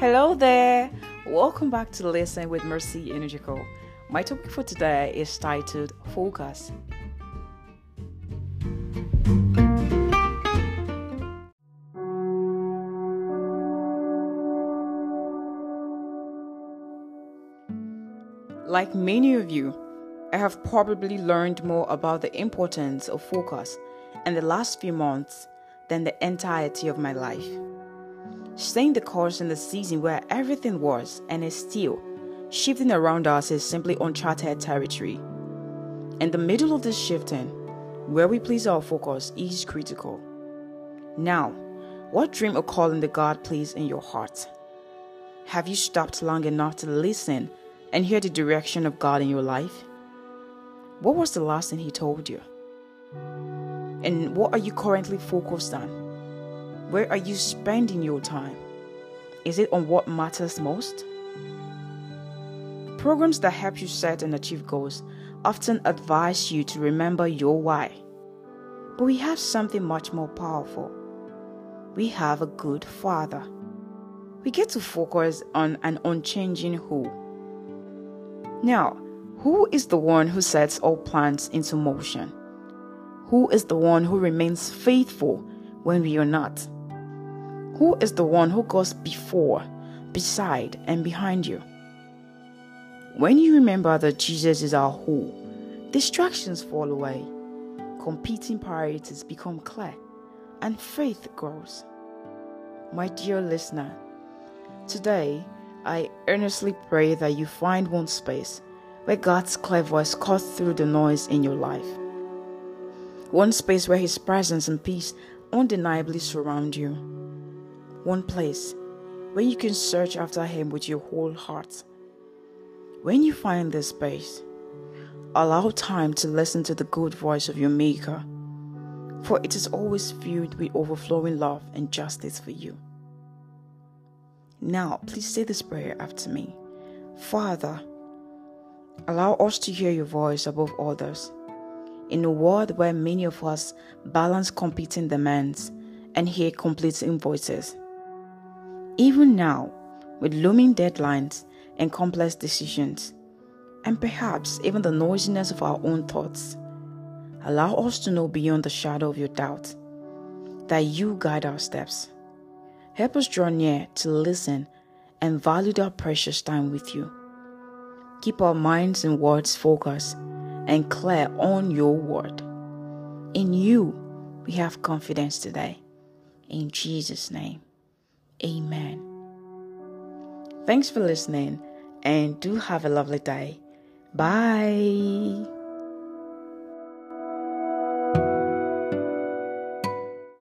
Hello there. Welcome back to Listen with Mercy Energical. My topic for today is titled Focus. Like many of you, I have probably learned more about the importance of focus in the last few months than the entirety of my life. Staying the course in the season where everything was and is still shifting around us is simply uncharted territory. In the middle of this shifting, where we place our focus is critical. Now, what dream or calling did God place in your heart? Have you stopped long enough to listen and hear the direction of God in your life? What was the last thing He told you? And what are you currently focused on? Where are you spending your time? Is it on what matters most? Programs that help you set and achieve goals often advise you to remember your why. But we have something much more powerful. We have a good Father. We get to focus on an unchanging who. Now, who is the one who sets all plans into motion? Who is the one who remains faithful when we are not? Who is the one who goes before, beside, and behind you? When you remember that Jesus is our who, distractions fall away, competing priorities become clear, and faith grows. My dear listener, today I earnestly pray that you find one space where God's clear voice cuts through the noise in your life. One space where His presence and peace undeniably surround you. One place where you can search after Him with your whole heart. When you find this space, allow time to listen to the good voice of your Maker, for it is always filled with overflowing love and justice for you. Now, please say this prayer after me. Father, allow us to hear your voice above others. In a world where many of us balance competing demands and hear competing voices. Even now, with looming deadlines and complex decisions, and perhaps even the noisiness of our own thoughts, allow us to know beyond the shadow of your doubt that you guide our steps Help us draw near to listen and value our precious time with you. Keep our minds and words focused and clear on your word. In you, we have confidence today. In Jesus' name, amen. Thanks for listening and do have a lovely day. Bye.